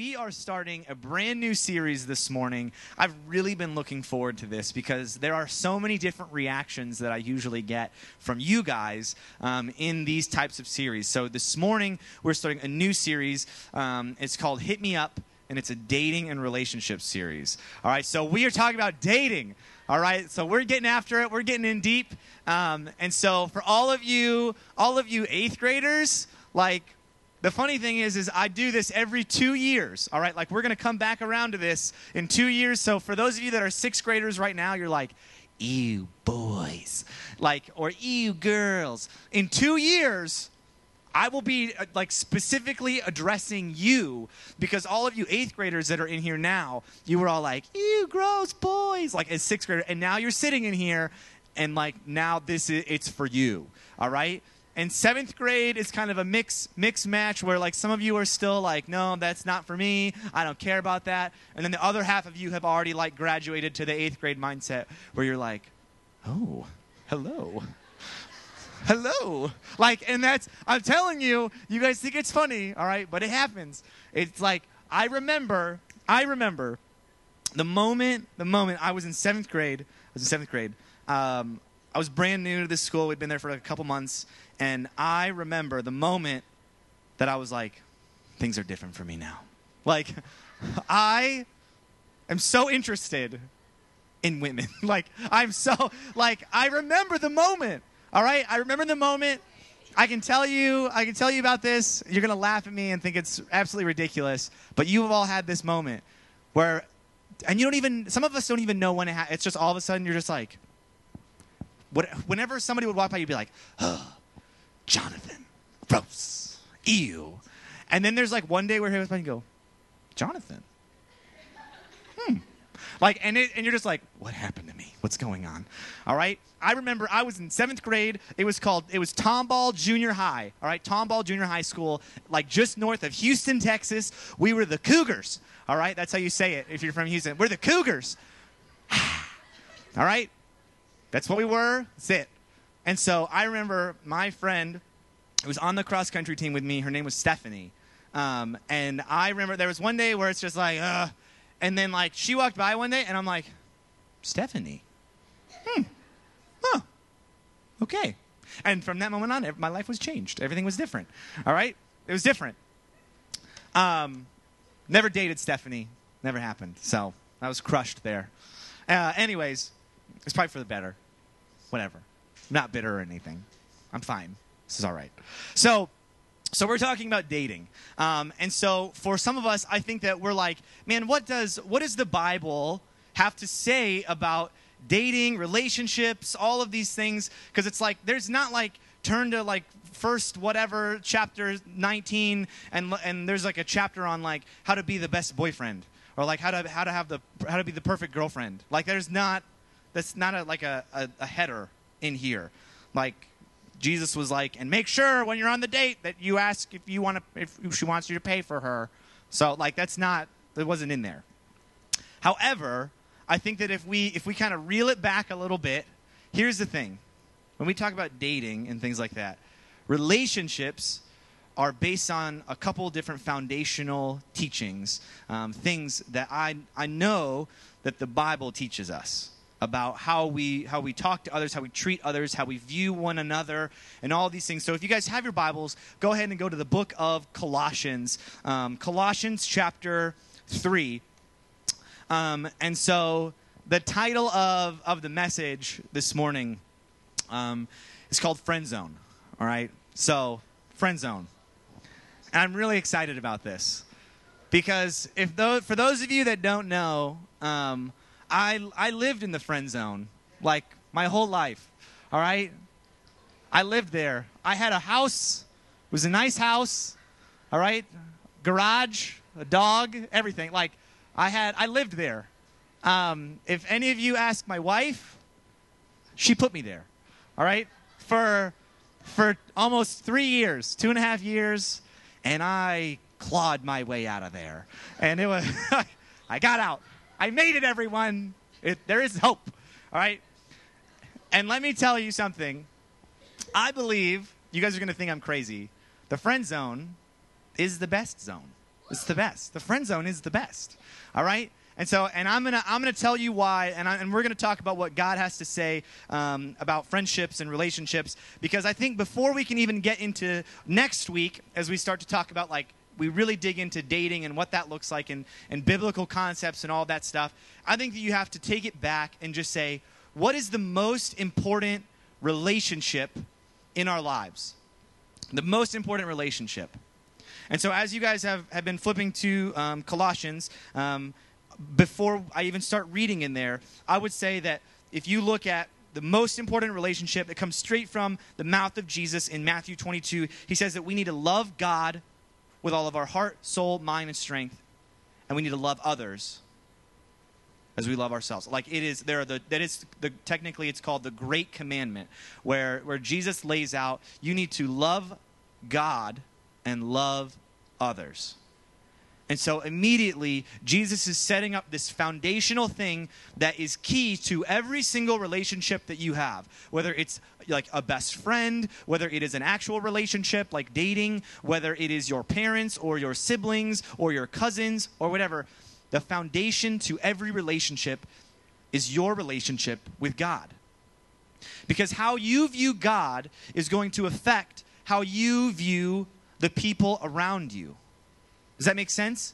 we are starting a brand new series this morning. I've really been looking forward to this because there are so many different reactions that I usually get from you guys um, in these types of series. So this morning, we're starting a new series. Um, it's called Hit Me Up, and it's a dating and relationship series. All right, so we are talking about dating. All right, so we're getting after it. We're getting in deep. Um, and so for all of you, all of you eighth graders, like the funny thing is is i do this every two years all right like we're to come back around to this in two years so for those of you that are sixth graders right now you're like ew boys like or ew girls in two years I will be uh, like specifically addressing you because all of you eighth graders that are in here now, you were all like, "Ew, gross boys!" Like as sixth grader, and now you're sitting in here, and like now this is it's for you. All right, and seventh grade is kind of a mix mix match where like some of you are still like no that's not for me. I don't care about that. And then the other half of you have already like graduated to the eighth grade mindset where you're like oh hello. Hello. Like and that's i'm telling you you guys think it's funny all right but it happens. It's like i remember i remember the moment the moment i was in seventh grade i was in seventh grade um, i was brand new to this school we'd been there for like a couple months and I remember the moment that I was like, things are different for me now. Like, I am so interested in women. like, I'm so, like, I remember the moment. All right? I remember the moment. I can tell you, I can tell you about this. You're going to laugh at me and think it's absolutely ridiculous. But you have all had this moment where, and you don't even, some of us don't even know when it happens. It's just all of a sudden you're just like, what, whenever somebody would walk by, you'd be like, oh, Jonathan. Gross. Ew. And then there's like one day where he was by and go, Jonathan. Hmm. Like, and, it, and you're just like, what happened to me? What's going on? All right. I remember I was in seventh grade. It was called, it was Tomball Junior High. All right. Tomball Junior High School, like just north of Houston, Texas. We were the Cougars. All right. That's how you say it if you're from Houston. We're the Cougars. all right. That's what we were. That's it. And so I remember my friend who was on the cross country team with me. Her name was Stephanie. Um, and I remember there was one day where it's just like, uh, and then like she walked by one day and I'm like, Stephanie. Hmm. Huh. Okay. And from that moment on, my life was changed. Everything was different. All right? It was different. Um, never dated Stephanie. Never happened. So I was crushed there. Uh, anyways, it's probably for the better. Whatever not bitter or anything. I'm fine. This is all right. So, so we're talking about dating, um, and so for some of us, I think that we're like, man, what does what does the Bible have to say about dating, relationships, all of these things? Because it's like there's not like turn to like first whatever chapter 19 and and there's like a chapter on like how to be the best boyfriend or like how to how to have the how to be the perfect girlfriend like there's not that's not a, like a, a, a header in here. Like Jesus was like, and make sure when you're on the date that you ask if you want to, if she wants you to pay for her. So like that's not, it wasn't in there. However, I think that if we if we kind of reel it back a little bit, here's the thing: when we talk about dating and things like that, relationships are based on a couple different foundational teachings, um, things that I I know that the Bible teaches us about how we how we talk to others, how we treat others, how we view one another, and all these things. So, if you guys have your Bibles, go ahead and go to the book of Colossians, um, Colossians chapter three. Um, and so, the title of of the message this morning um, is called Friend Zone. All right, so Friend Zone, and I'm really excited about this because if those, for those of you that don't know. Um, I, I lived in the friend zone like my whole life. All right? I lived there. I had a house. It was a nice house. All right? Garage, a dog, everything. Like I had I lived there. Um, if any of you ask my wife, she put me there. All right? For for almost three years, two and a half years, and I clawed my way out of there. And it was I got out. I made it, everyone. It, there is hope. All right? And let me tell you something. I believe, you guys are going to think I'm crazy. The friend zone is the best zone. It's the best. The friend zone is the best. All right? And so, and I'm gonna I'm gonna tell you why, and, I, and we're gonna talk about what God has to say um, about friendships and relationships, because I think before we can even get into next week, as we start to talk about like we really dig into dating and what that looks like and, and biblical concepts and all that stuff, I think that you have to take it back and just say, what is the most important relationship in our lives? The most important relationship. And so, as you guys have, have been flipping to um, Colossians, um, before I even start reading in there, I would say that if you look at the most important relationship that comes straight from the mouth of Jesus in Matthew 22, he says that we need to love God with all of our heart, soul, mind, and strength, and we need to love others as we love ourselves. Like it is there are the that is the technically it's called the great commandment where where Jesus lays out you need to love God and love others. And so immediately, Jesus is setting up this foundational thing that is key to every single relationship that you have. Whether it's like a best friend, whether it is an actual relationship like dating, whether it is your parents or your siblings or your cousins or whatever, the foundation to every relationship is your relationship with God. Because how you view God is going to affect how you view the people around you. Does that make sense?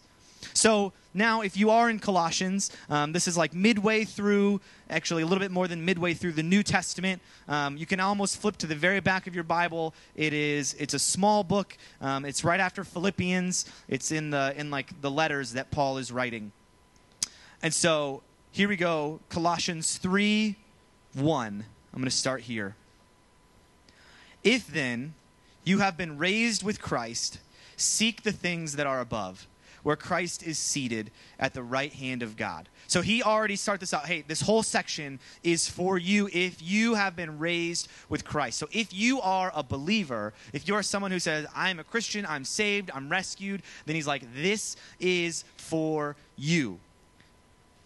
So now, if you are in Colossians, um, this is like midway through, actually a little bit more than midway through the New Testament. Um, you can almost flip to the very back of your Bible. It is it's a small book. Um, it's right after Philippians. It's in the in like the letters that Paul is writing. And so here we go, Colossians three, one. I'm going to start here. If then you have been raised with Christ Seek the things that are above, where Christ is seated at the right hand of God. So he already started this out. Hey, this whole section is for you if you have been raised with Christ. So if you are a believer, if you are someone who says, I'm a Christian, I'm saved, I'm rescued, then he's like, this is for you.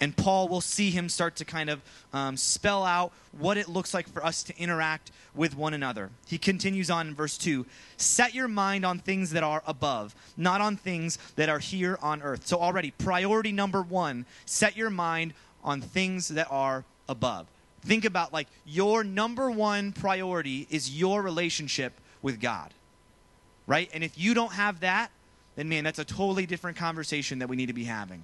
And Paul will see him start to kind of um, spell out what it looks like for us to interact with one another. He continues on in verse 2 Set your mind on things that are above, not on things that are here on earth. So, already, priority number one set your mind on things that are above. Think about like your number one priority is your relationship with God, right? And if you don't have that, then man, that's a totally different conversation that we need to be having.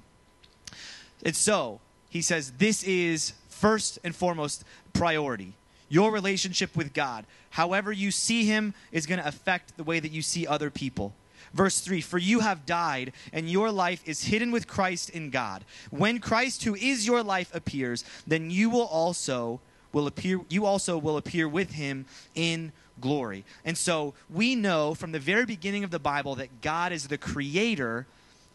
And so, he says, this is first and foremost priority. Your relationship with God. However, you see him is going to affect the way that you see other people. Verse 3 For you have died, and your life is hidden with Christ in God. When Christ, who is your life, appears, then you will also will appear you also will appear with him in glory. And so we know from the very beginning of the Bible that God is the creator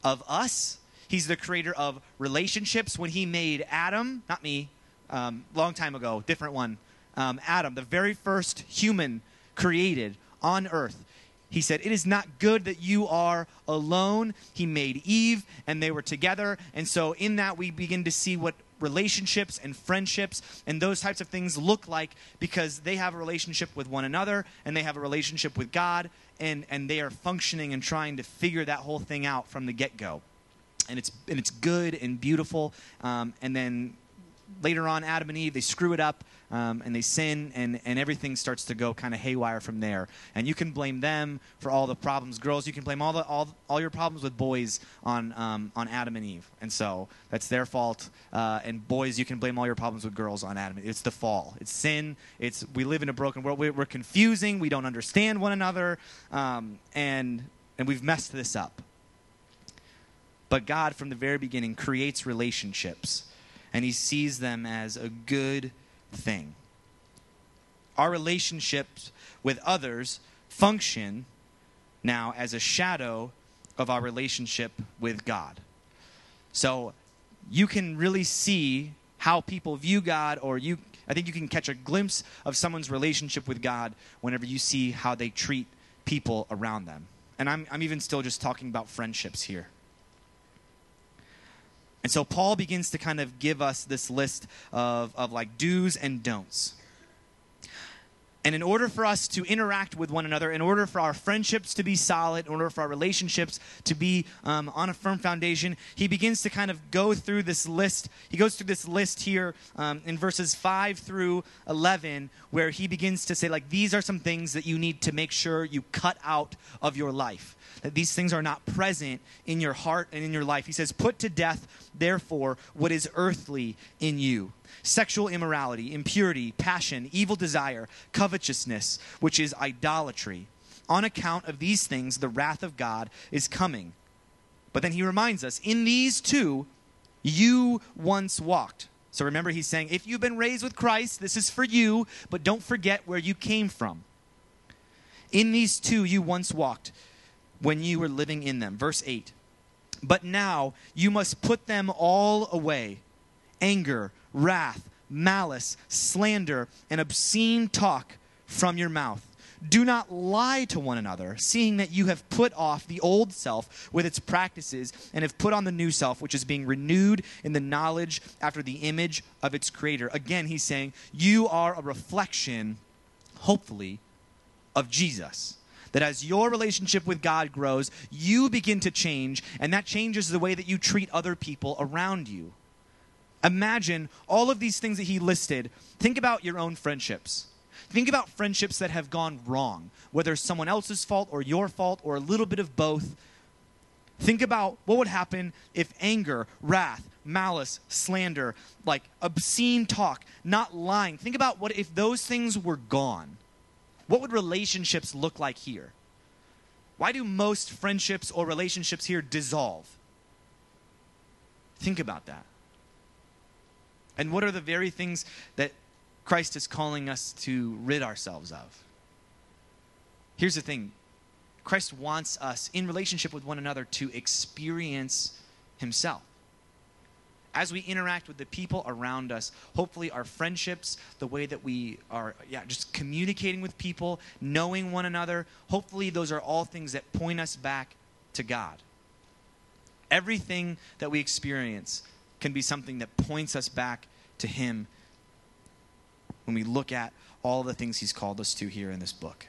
of us He's the creator of relationships. When he made Adam, not me, um, long time ago, different one, um, Adam, the very first human created on earth. He said, It is not good that you are alone. He made Eve, and they were together. And so, in that, we begin to see what relationships and friendships and those types of things look like because they have a relationship with one another and they have a relationship with God, and, and they are functioning and trying to figure that whole thing out from the get go and it's and it's good and beautiful. Um, and then later on, Adam and Eve they screw it up um, and they sin, and and everything starts to go kind of haywire from there. And you can blame them for all the problems. Girls, you can blame all the all all your problems with boys on um, on Adam and Eve, and so that's their fault. Uh, and boys, you can blame all your problems with girls on Adam. It's the fall. It's sin. It's we live in a broken world. We're, confusing. We don't understand one another, um, and and we've messed this up. But God, from the very beginning, creates relationships, and He sees them as a good thing. Our relationships with others function now as a shadow of our relationship with God. So you can really see how people view God, or you, I think you can catch a glimpse of someone's relationship with God whenever you see how they treat people around them. And I'm, I'm even still just talking about friendships here. And so Paul begins to kind of give us this list of, of like do's and don'ts. And in order for us to interact with one another, in order for our friendships to be solid, in order for our relationships to be um, on a firm foundation, he begins to kind of go through this list. He goes through this list here um, in verses 5 through 11, where he begins to say, like, these are some things that you need to make sure you cut out of your life. That these things are not present in your heart and in your life. He says, Put to death, therefore, what is earthly in you sexual immorality, impurity, passion, evil desire, covetousness, which is idolatry. On account of these things, the wrath of God is coming. But then he reminds us in these two, you once walked. So remember, he's saying, if you've been raised with Christ, this is for you, but don't forget where you came from. In these two, you once walked when you were living in them. Verse 8. But now you must put them all away anger, wrath, malice, slander, and obscene talk from your mouth. Do not lie to one another, seeing that you have put off the old self with its practices and have put on the new self, which is being renewed in the knowledge after the image of its creator. Again, he's saying, You are a reflection, hopefully, of Jesus. That as your relationship with God grows, you begin to change, and that changes the way that you treat other people around you. Imagine all of these things that he listed. Think about your own friendships. Think about friendships that have gone wrong, whether it's someone else's fault or your fault or a little bit of both. Think about what would happen if anger, wrath, malice, slander, like obscene talk, not lying. Think about what if those things were gone. What would relationships look like here? Why do most friendships or relationships here dissolve? Think about that. And what are the very things that Christ is calling us to rid ourselves of? Here's the thing Christ wants us in relationship with one another to experience Himself. As we interact with the people around us, hopefully our friendships, the way that we are, yeah, just communicating with people, knowing one another, hopefully those are all things that point us back to God. Everything that we experience can be something that points us back to Him when we look at all the things He's called us to here in this book.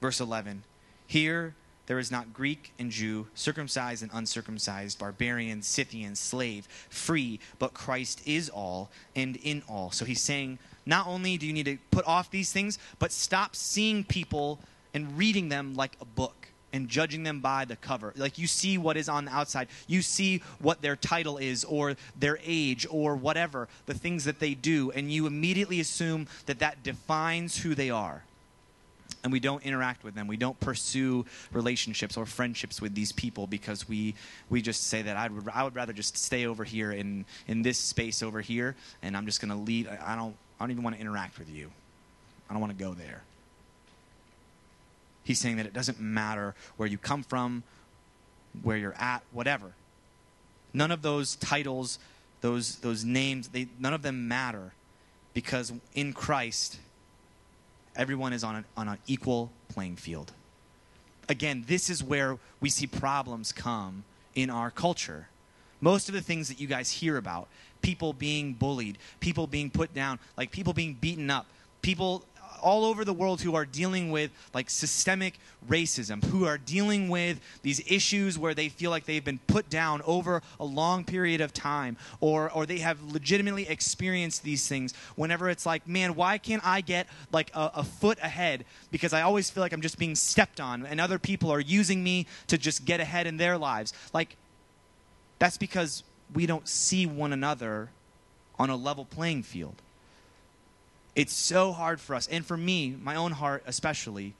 Verse 11 Here there is not Greek and Jew, circumcised and uncircumcised, barbarian, Scythian, slave, free, but Christ is all and in all. So he's saying, not only do you need to put off these things, but stop seeing people and reading them like a book and judging them by the cover. Like you see what is on the outside, you see what their title is, or their age, or whatever, the things that they do, and you immediately assume that that defines who they are. And we don't interact with them. We don't pursue relationships or friendships with these people because we, we just say that I'd, I would rather just stay over here in, in this space over here, and I'm just going to leave. I don't, I don't even want to interact with you. I don't want to go there. He's saying that it doesn't matter where you come from, where you're at, whatever. None of those titles, those, those names, they, none of them matter because in Christ, everyone is on, a, on an equal playing field. Again, this is where we see problems come in our culture. Most of the things that you guys hear about, people being bullied, people being put down, like people being beaten up, people all over the world who are dealing with like systemic racism, who are dealing with these issues where they feel like they've been put down over a long period of time, or or they have legitimately experienced these things. Whenever it's like, man, why can't I get like a, a foot ahead? Because I always feel like I'm just being stepped on, and other people are using me to just get ahead in their lives. Like that's because we don't see one another on a level playing field. It's so hard for us, and for me, my own heart especially,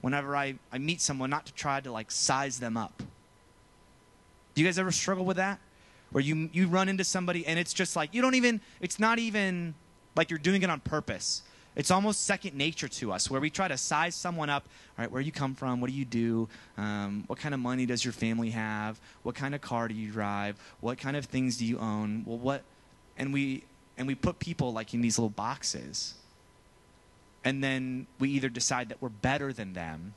whenever I, I meet someone, not to try to like size them up. Do you guys ever struggle with that? Where you, you run into somebody and it's just like, you don't even, it's not even like you're doing it on purpose. It's almost second nature to us, where we try to size someone up. All right, where you come from? What do you do? Um, what kind of money does your family have? What kind of car do you drive? What kind of things do you own? Well, what? And we and we put people like in these little boxes. And then we either decide that we're better than them,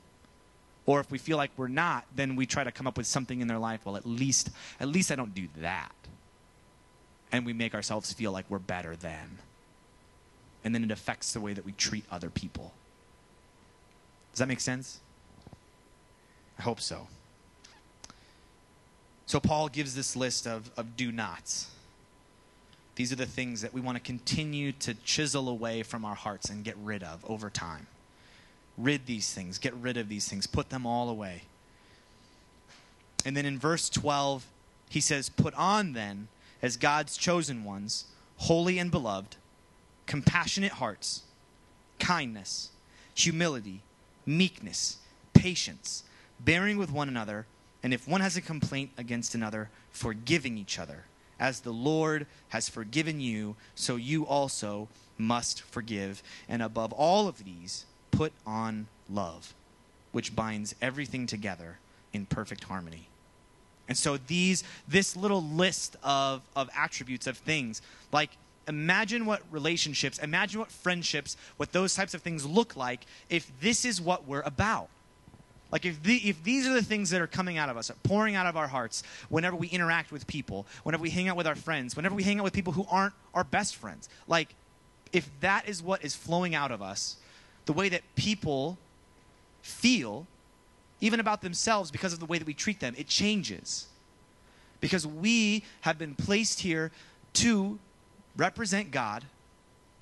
or if we feel like we're not, then we try to come up with something in their life. Well, at least, at least I don't do that. And we make ourselves feel like we're better than. and then it affects the way that we treat other people. Does that make sense? I hope so. So, Paul gives this list of, of do nots. These are the things that we want to continue to chisel away from our hearts and get rid of over time. Rid these things, get rid of these things, put them all away. And then in verse 12, he says, Put on then, as God's chosen ones, holy and beloved, compassionate hearts, kindness, humility, meekness, patience, bearing with one another, and if one has a complaint against another, forgiving each other. As the Lord has forgiven you, so you also must forgive. And above all of these, put on love, which binds everything together in perfect harmony. And so these this little list of, of attributes of things, like imagine what relationships, imagine what friendships, what those types of things look like if this is what we're about. Like if, the, if these are the things that are coming out of us, pouring out of our hearts whenever we interact with people, whenever we hang out with our friends, whenever we hang out with people who aren't our best friends, like if that is what is flowing out of us, the way that people feel, even about themselves because of the way that we treat them, it changes. Because we have been placed here to represent God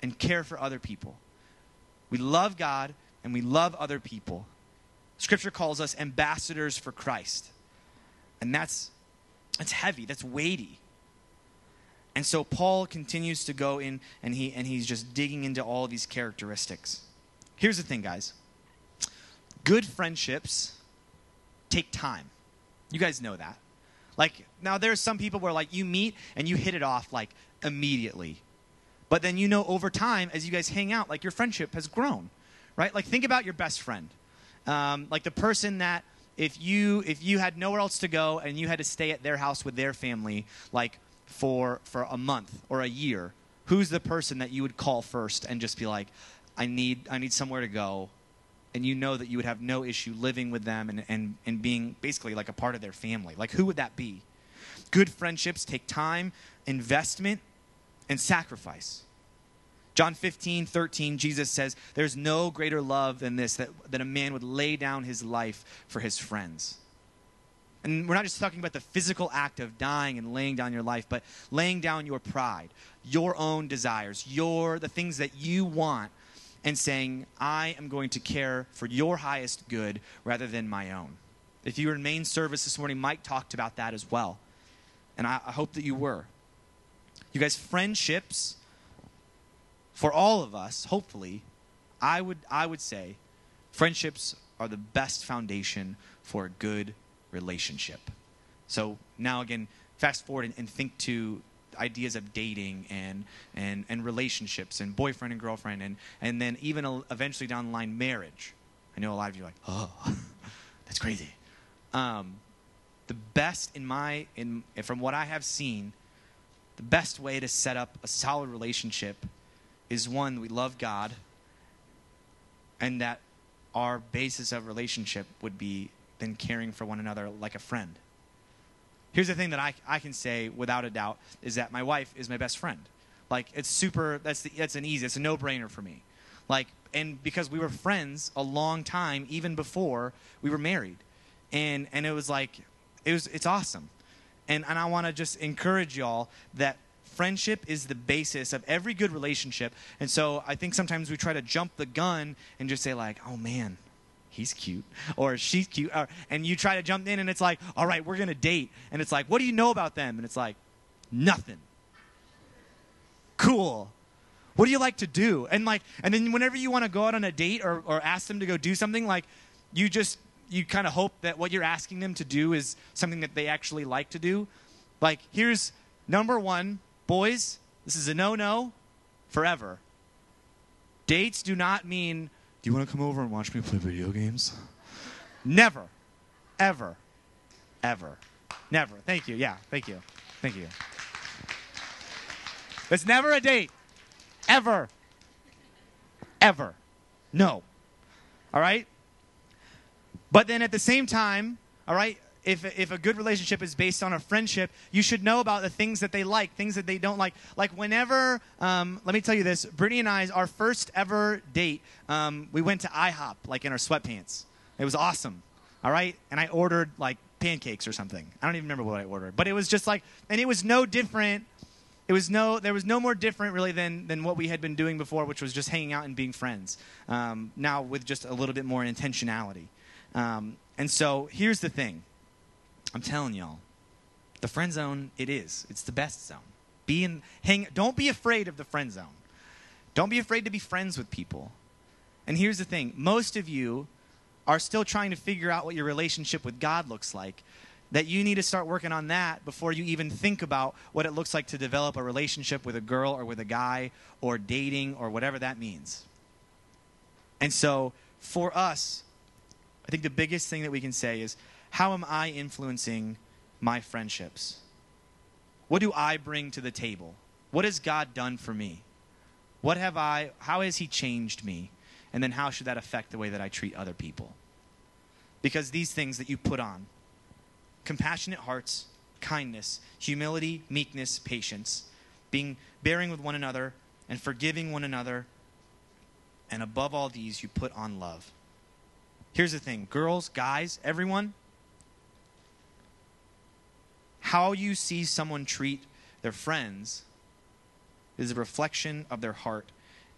and care for other people. We love God and we love other people. Scripture calls us ambassadors for Christ. And that's that's heavy, that's weighty. And so Paul continues to go in and he and he's just digging into all these characteristics. Here's the thing, guys. Good friendships take time. You guys know that. Like now there's some people where like you meet and you hit it off like immediately. But then you know over time as you guys hang out like your friendship has grown. Right? Like think about your best friend um, like the person that if you if you had nowhere else to go and you had to stay at their house with their family like for for a month or a year who's the person that you would call first and just be like i need i need somewhere to go and you know that you would have no issue living with them and, and, and being basically like a part of their family? Like who would that be? Good friendships take time investment and sacrifice John 15, 13, Jesus says, There's no greater love than this, that, that a man would lay down his life for his friends. And we're not just talking about the physical act of dying and laying down your life, but laying down your pride, your own desires, your the things that you want, and saying, I am going to care for your highest good rather than my own. If you were in main service this morning, Mike talked about that as well. And I, I hope that you were. You guys, friendships for all of us, hopefully, I would, I would say friendships are the best foundation for a good relationship. So now, again, fast forward and, and think to ideas of dating and, and, and relationships and boyfriend and girlfriend and, and then even eventually down the line marriage. I know a lot of you are like, oh, that's crazy. Um, the best in my, in, from what I have seen, the best way to set up a solid relationship is one, we love God, and that our basis of relationship would be then caring for one another like a friend. Here's the thing that I, I can say without a doubt is that my wife is my best friend. Like, it's super, that's, the, that's an easy, it's a no brainer for me. Like, and because we were friends a long time, even before we were married. And, and it was like, it was, it's awesome. And, and I want to just encourage y'all that friendship is the basis of every good relationship. And so I think sometimes we try to jump the gun and just say, like, oh man, he's cute or she's cute. Or, and you try to jump in and it's like, all right, we're going to date. And it's like, what do you know about them? And it's like, nothing. Cool. What do you like to do? And like, and then whenever you want to go out on a date or, or ask them to go do something, like, you just, you kind of hope that what you're asking them to do is something that they actually like to do. Like, here's number one Boys, this is a no no forever. Dates do not mean, do you want to come over and watch me play video games? Never. Ever. Ever. Never. Thank you. Yeah, thank you. Thank you. It's never a date. Ever. Ever. No. All right? But then at the same time, all right, if, if a good relationship is based on a friendship, you should know about the things that they like, things that they don't like. Like whenever, um, let me tell you this, Brittany and I's our first ever date, um, we went to IHOP like in our sweatpants. It was awesome. All right, and I ordered like pancakes or something. I don't even remember what I ordered, but it was just like, and it was no different. It was no, there was no more different really than than what we had been doing before, which was just hanging out and being friends. Um, now with just a little bit more intentionality. Um, and so here's the thing I'm telling y'all, the friend zone, it is. It's the best zone. Be in, hang, don't be afraid of the friend zone. Don't be afraid to be friends with people. And here's the thing most of you are still trying to figure out what your relationship with God looks like. That you need to start working on that before you even think about what it looks like to develop a relationship with a girl or with a guy or dating or whatever that means. And so, for us, I think the biggest thing that we can say is how am I influencing my friendships? What do I bring to the table? What has God done for me? What have I, how has He changed me? And then how should that affect the way that I treat other people? Because these things that you put on compassionate hearts, kindness, humility, meekness, patience, being bearing with one another and forgiving one another, and above all these, you put on love. Here's the thing girls, guys, everyone, how you see someone treat their friends is a reflection of their heart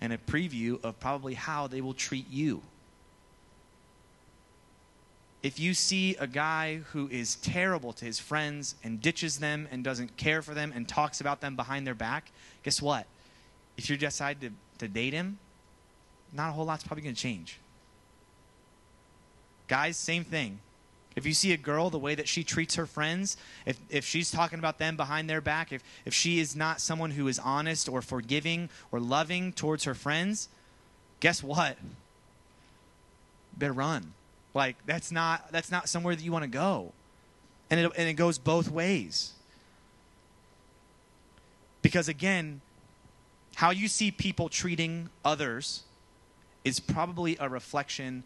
and a preview of probably how they will treat you. If you see a guy who is terrible to his friends and ditches them and doesn't care for them and talks about them behind their back, guess what? If you decide to, to date him, not a whole lot's probably going to change. Guys, same thing. If you see a girl, the way that she treats her friends, if, if she's talking about them behind their back, if, if she is not someone who is honest or forgiving or loving towards her friends, guess what? better run. Like that's not that's not somewhere that you want to go. And it, and it goes both ways. Because again, how you see people treating others is probably a reflection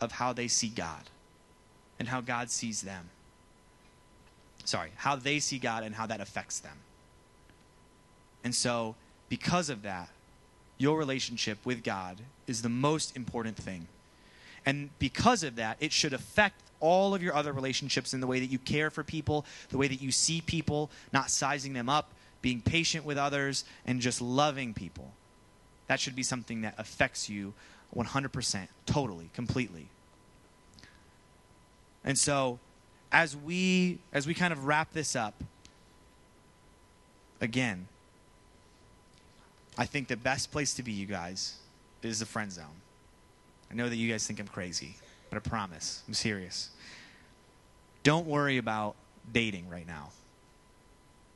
of how they see God and how God sees them. Sorry, how they see God and how that affects them. And so, because of that, your relationship with God is the most important thing. And because of that, it should affect all of your other relationships in the way that you care for people, the way that you see people, not sizing them up, being patient with others, and just loving people. That should be something that affects you 100%, totally, completely. And so as we as we kind of wrap this up again, I think the best place to be, you guys, is the friend zone. I know that you guys think I'm crazy, but I promise, I'm serious. Don't worry about dating right now.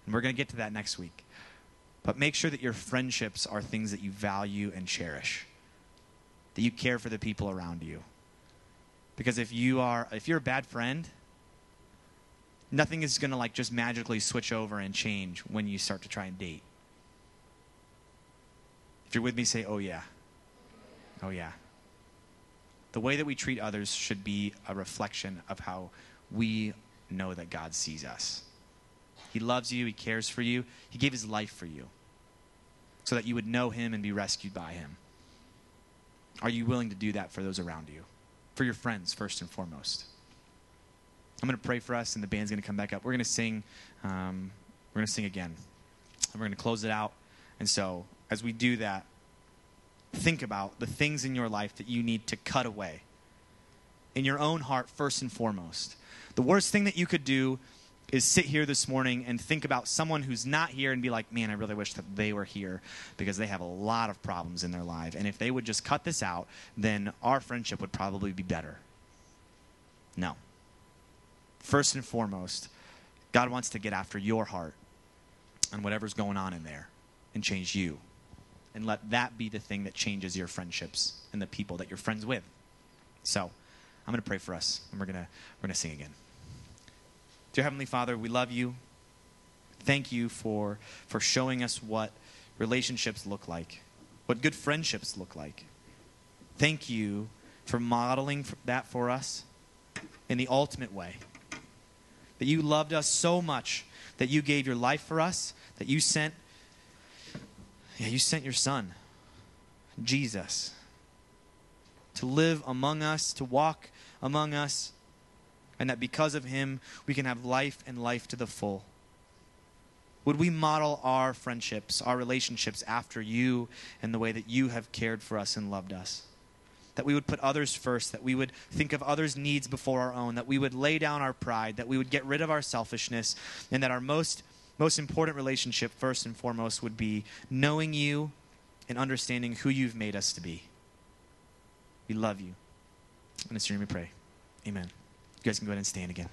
And we're going to get to that next week. But make sure that your friendships are things that you value and cherish, that you care for the people around you. Because if you are if you're a bad friend, nothing is going to like just magically switch over and change when you start to try and date. If you're with me say, "Oh yeah." Oh yeah. The way that we treat others should be a reflection of how we know that God sees us. He loves you, he cares for you, he gave his life for you so that you would know him and be rescued by him. Are you willing to do that for those around you? for your friends, first and foremost. I'm going to pray for us, and the band's going to come back up. We're going to sing. Um, we're going to sing again. And we're going to close it out. And so, as we do that, think about the things in your life that you need to cut away in your own heart, first and foremost. The worst thing that you could do is sit here this morning and think about someone who's not here and be like, man, I really wish that they were here because they have a lot of problems in their life. And if they would just cut this out, then our friendship would probably be better. No. First and foremost, God wants to get after your heart and whatever's going on in there and change you. And let that be the thing that changes your friendships and the people that you're friends with. So, I'm going to pray for us and we're going to we're going to sing again. Dear Heavenly Father, we love you. Thank you for, for showing us what relationships look like, what good friendships look like. Thank you for modeling that for us in the ultimate way. that you loved us so much that you gave your life for us, that you sent yeah, you sent your son, Jesus, to live among us, to walk among us, and that because of him we can have life and life to the full. Would we model our friendships, our relationships after you and the way that you have cared for us and loved us? That we would put others first, that we would think of others' needs before our own, that we would lay down our pride, that we would get rid of our selfishness, and that our most, most important relationship, first and foremost, would be knowing you and understanding who you've made us to be. We love you. In this name we pray. Amen. You guys can go ahead and stand again.